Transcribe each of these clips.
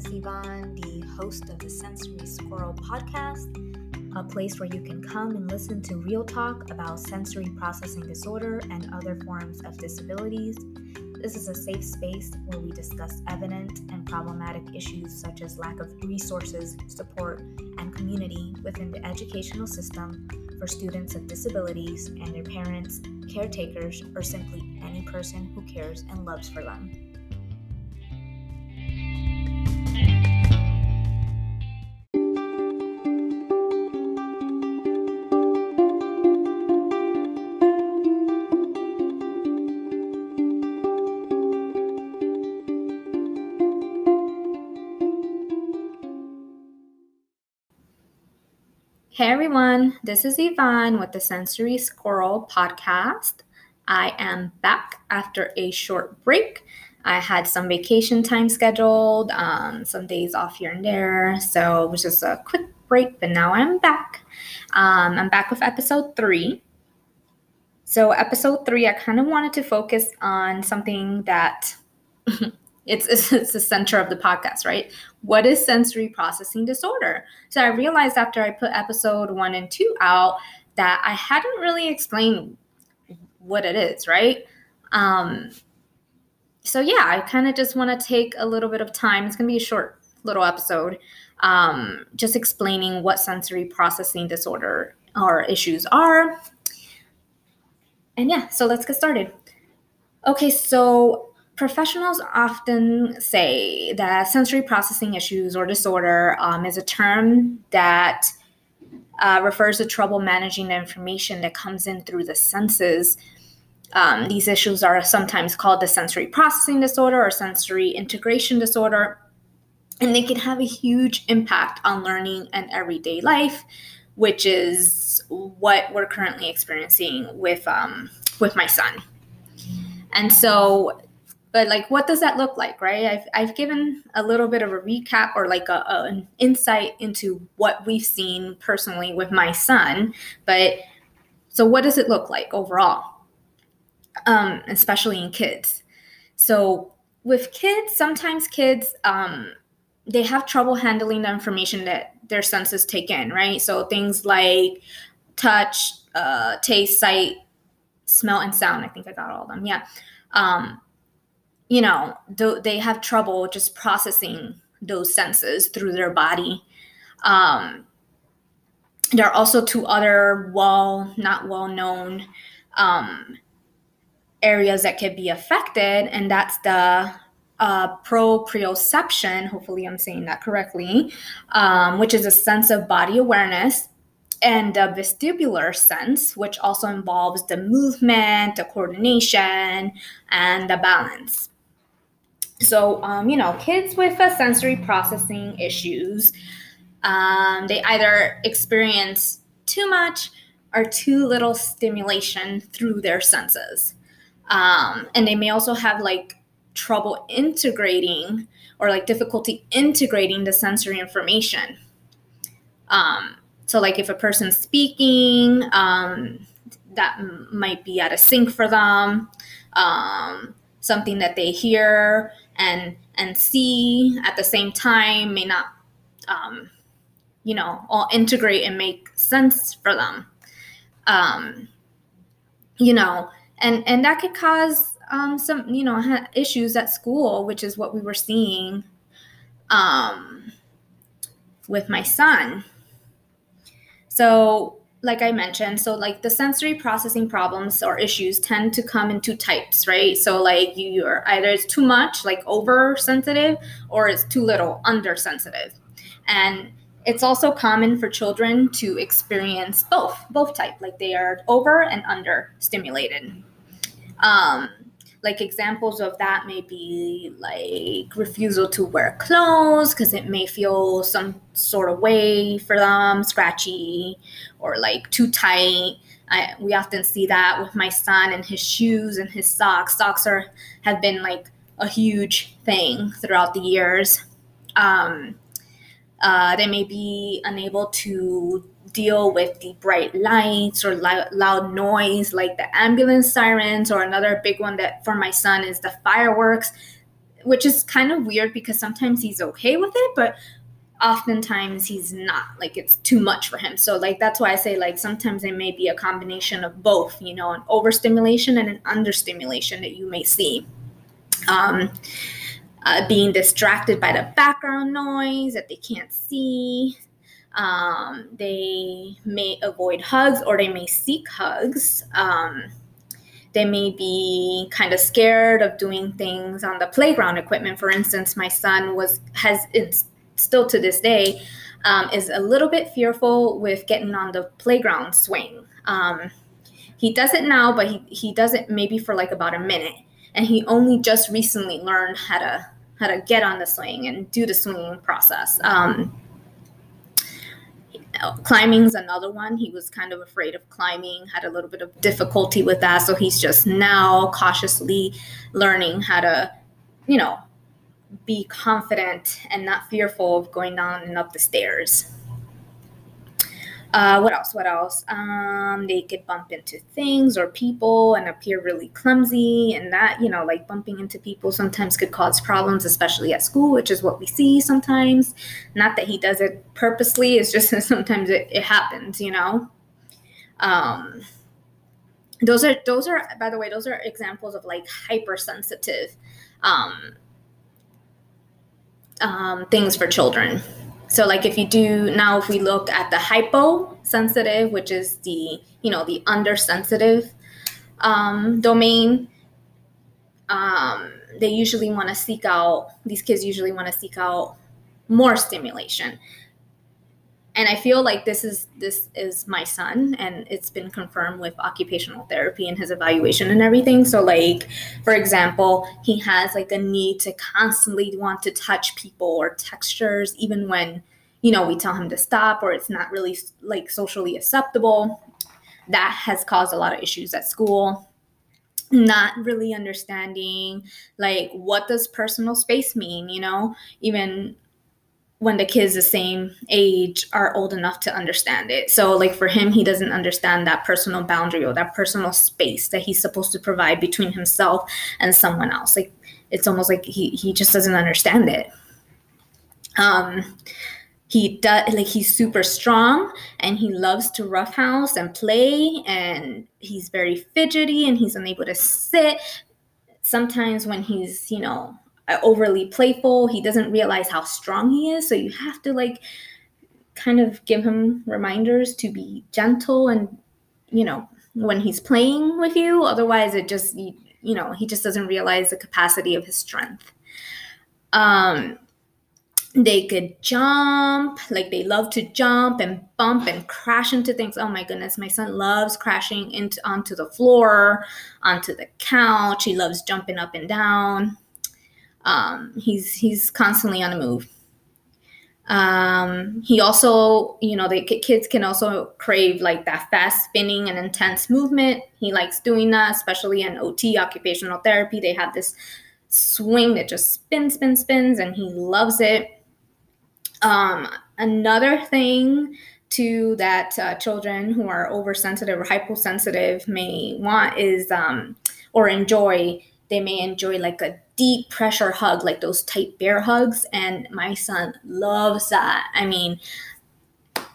is Yvonne, the host of the Sensory Squirrel podcast, a place where you can come and listen to real talk about sensory processing disorder and other forms of disabilities. This is a safe space where we discuss evident and problematic issues such as lack of resources, support, and community within the educational system for students with disabilities and their parents, caretakers, or simply any person who cares and loves for them. Hey everyone, this is Yvonne with the Sensory Squirrel podcast. I am back after a short break. I had some vacation time scheduled, um, some days off here and there, so it was just a quick break, but now I'm back. Um, I'm back with episode three. So, episode three, I kind of wanted to focus on something that it's, it's, it's the center of the podcast, right? What is sensory processing disorder? So I realized after I put episode one and two out that I hadn't really explained what it is, right? Um, so yeah, I kind of just want to take a little bit of time. It's gonna be a short little episode, um, just explaining what sensory processing disorder or issues are. And yeah, so let's get started. Okay, so Professionals often say that sensory processing issues or disorder um, is a term that uh, refers to trouble managing the information that comes in through the senses. Um, these issues are sometimes called the sensory processing disorder or sensory integration disorder, and they can have a huge impact on learning and everyday life, which is what we're currently experiencing with um, with my son. And so but like what does that look like right? I've, I've given a little bit of a recap or like a, a, an insight into what we've seen personally with my son but so what does it look like overall? Um, especially in kids. So with kids sometimes kids um, they have trouble handling the information that their senses take in right? So things like touch uh, taste sight smell and sound i think i got all of them yeah. Um, you know, they have trouble just processing those senses through their body. Um, there are also two other well, not well known um, areas that could be affected, and that's the uh, proprioception, hopefully I'm saying that correctly, um, which is a sense of body awareness, and the vestibular sense, which also involves the movement, the coordination, and the balance. So, um, you know, kids with uh, sensory processing issues, um, they either experience too much or too little stimulation through their senses. Um, and they may also have like trouble integrating or like difficulty integrating the sensory information. Um, so, like if a person's speaking, um, that might be out of sync for them. Um, something that they hear and and see at the same time may not um, you know all integrate and make sense for them. Um, you know and and that could cause um, some you know issues at school which is what we were seeing um, with my son. So like I mentioned, so like the sensory processing problems or issues tend to come in two types, right? So like you, you're either it's too much, like oversensitive, or it's too little, undersensitive. And it's also common for children to experience both, both type, like they are over and under stimulated. Um, like examples of that may be like refusal to wear clothes because it may feel some sort of way for them, scratchy or like too tight. I, we often see that with my son and his shoes and his socks. Socks are have been like a huge thing throughout the years. Um, uh, they may be unable to deal with the bright lights or loud noise like the ambulance sirens or another big one that for my son is the fireworks which is kind of weird because sometimes he's okay with it, but oftentimes he's not like it's too much for him. So like that's why i say like sometimes it may be a combination of both you know an overstimulation and an understimulation that you may see. Um, uh, being distracted by the background noise that they can't see um, they may avoid hugs or they may seek hugs. Um, they may be kind of scared of doing things on the playground equipment. For instance my son was has it's still to this day um, is a little bit fearful with getting on the playground swing. Um, he does it now but he, he does it maybe for like about a minute. And he only just recently learned how to how to get on the swing and do the swinging process. Um, climbing's another one. He was kind of afraid of climbing had a little bit of difficulty with that. So he's just now cautiously learning how to you know be confident and not fearful of going down and up the stairs uh, what else? What else? Um, they could bump into things or people and appear really clumsy, and that, you know, like bumping into people sometimes could cause problems, especially at school, which is what we see sometimes. Not that he does it purposely, it's just that sometimes it, it happens, you know. Um, those are those are by the way those are examples of like hypersensitive um, um, things for children so like if you do now if we look at the hyposensitive, which is the, you know, the undersensitive um, domain, um, they usually want to seek out, these kids usually want to seek out more stimulation and i feel like this is this is my son and it's been confirmed with occupational therapy and his evaluation and everything. So like for example he has like a need to constantly want to touch people or textures even when you know we tell him to stop or it's not really like socially acceptable. That has caused a lot of issues at school. Not really understanding like what does personal space mean you know? Even when the kids the same age are old enough to understand it. So like for him, he doesn't understand that personal boundary or that personal space that he's supposed to provide between himself and someone else. Like it's almost like he he just doesn't understand it. Um he does like he's super strong and he loves to roughhouse and play and he's very fidgety and he's unable to sit sometimes when he's you know overly playful. He doesn't realize how strong he is. So you have to like kind of give him reminders to be gentle and, you know, when he's playing with you. Otherwise, it just, you, you know, he just doesn't realize the capacity of his strength. Um, they could jump, like they love to jump and bump and crash into things. Oh my goodness, my son loves crashing into onto the floor, onto the couch. He loves jumping up and down. Um, he's he's constantly on the move. Um, he also, you know, the kids can also crave like that fast spinning and intense movement. He likes doing that, especially in OT, occupational therapy. They have this swing that just spins, spins, spins, and he loves it. Um, another thing to that uh, children who are oversensitive or hyposensitive may want is um, or enjoy they may enjoy like a deep pressure hug, like those tight bear hugs. And my son loves that. I mean,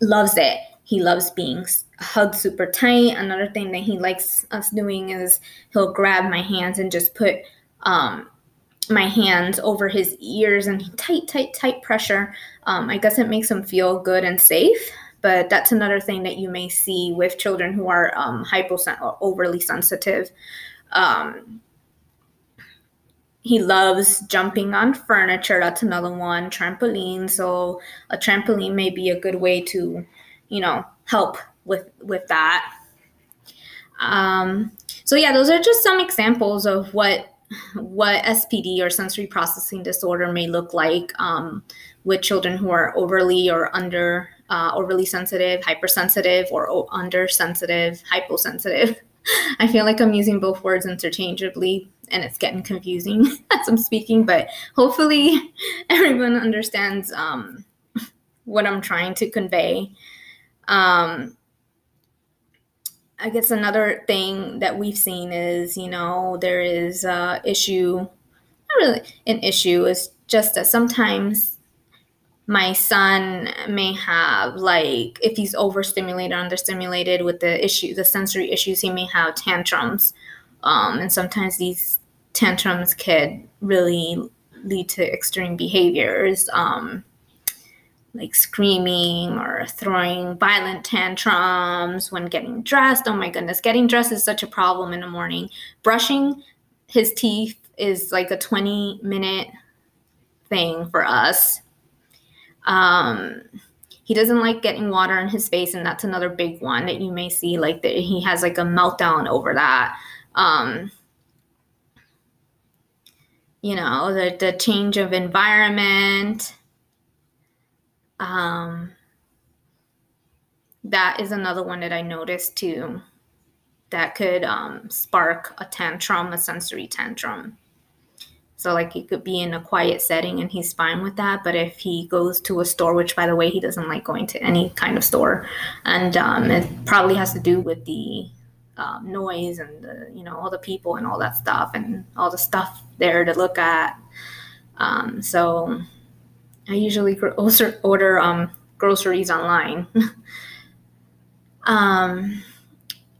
loves it. He loves being hugged super tight. Another thing that he likes us doing is he'll grab my hands and just put um, my hands over his ears and tight, tight, tight pressure. Um, I guess it makes him feel good and safe. But that's another thing that you may see with children who are um, or overly sensitive. Um, he loves jumping on furniture. That's another one. Trampoline. So a trampoline may be a good way to, you know, help with with that. Um, so yeah, those are just some examples of what what SPD or sensory processing disorder may look like um, with children who are overly or under uh, overly sensitive, hypersensitive, or under sensitive, hyposensitive. I feel like I'm using both words interchangeably and it's getting confusing as I'm speaking, but hopefully everyone understands um, what I'm trying to convey. Um, I guess another thing that we've seen is, you know, there is a issue not really an issue. It's just that sometimes my son may have like if he's overstimulated or understimulated with the issue the sensory issues he may have tantrums um, and sometimes these tantrums could really lead to extreme behaviors um, like screaming or throwing violent tantrums when getting dressed. Oh my goodness, getting dressed is such a problem in the morning. Brushing his teeth is like a 20 minute thing for us. Um, he doesn't like getting water in his face, and that's another big one that you may see. Like that, he has like a meltdown over that. Um, you know, the the change of environment um, that is another one that I noticed too that could um, spark a tantrum, a sensory tantrum. So, like, he could be in a quiet setting and he's fine with that. But if he goes to a store, which by the way, he doesn't like going to any kind of store, and um, it probably has to do with the um, noise and the, you know, all the people and all that stuff and all the stuff there to look at. Um, so, I usually order, order um, groceries online. um,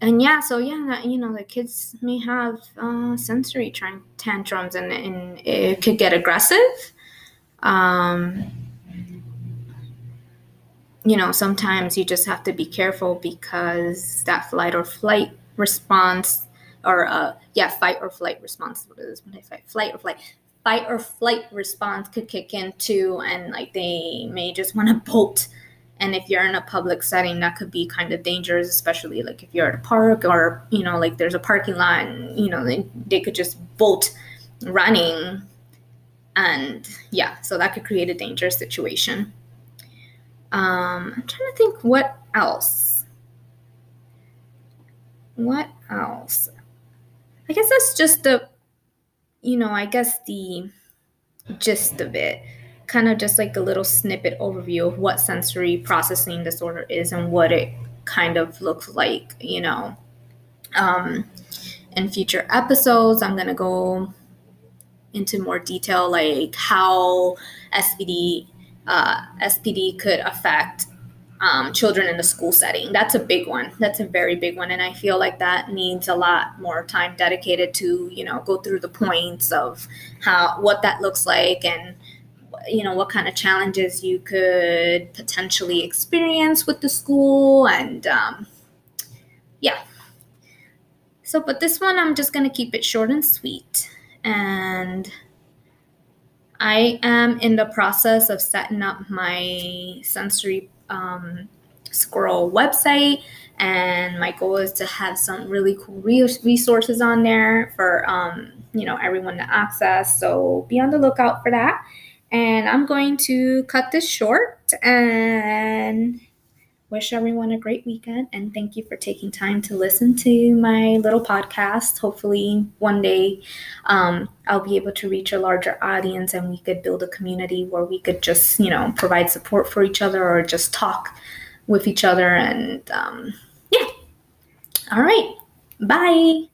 and yeah, so yeah, you know, the kids may have uh, sensory tantrums and, and it could get aggressive. Um, you know, sometimes you just have to be careful because that flight or flight response, or uh, yeah, fight or flight response. What is when fight? Flight or flight fight or flight response could kick in too and like they may just want to bolt and if you're in a public setting that could be kind of dangerous especially like if you're at a park or you know like there's a parking lot and you know they, they could just bolt running and yeah so that could create a dangerous situation um, i'm trying to think what else what else i guess that's just the you know, I guess the gist of it, kind of just like a little snippet overview of what sensory processing disorder is and what it kind of looks like, you know. Um, in future episodes, I'm going to go into more detail, like how SPD uh, SPD could affect um, children in the school setting. That's a big one. That's a very big one, and I feel like that needs a lot more time dedicated to you know go through the points of how what that looks like and you know what kind of challenges you could potentially experience with the school and um, yeah. So, but this one I'm just gonna keep it short and sweet and. I am in the process of setting up my sensory um, Squirrel website. And my goal is to have some really cool resources on there for um, you know everyone to access. So be on the lookout for that. And I'm going to cut this short and wish everyone a great weekend and thank you for taking time to listen to my little podcast. Hopefully, one day um, I'll be able to reach a larger audience and we could build a community where we could just, you know, provide support for each other or just talk with each other. And um, yeah. All right. Bye.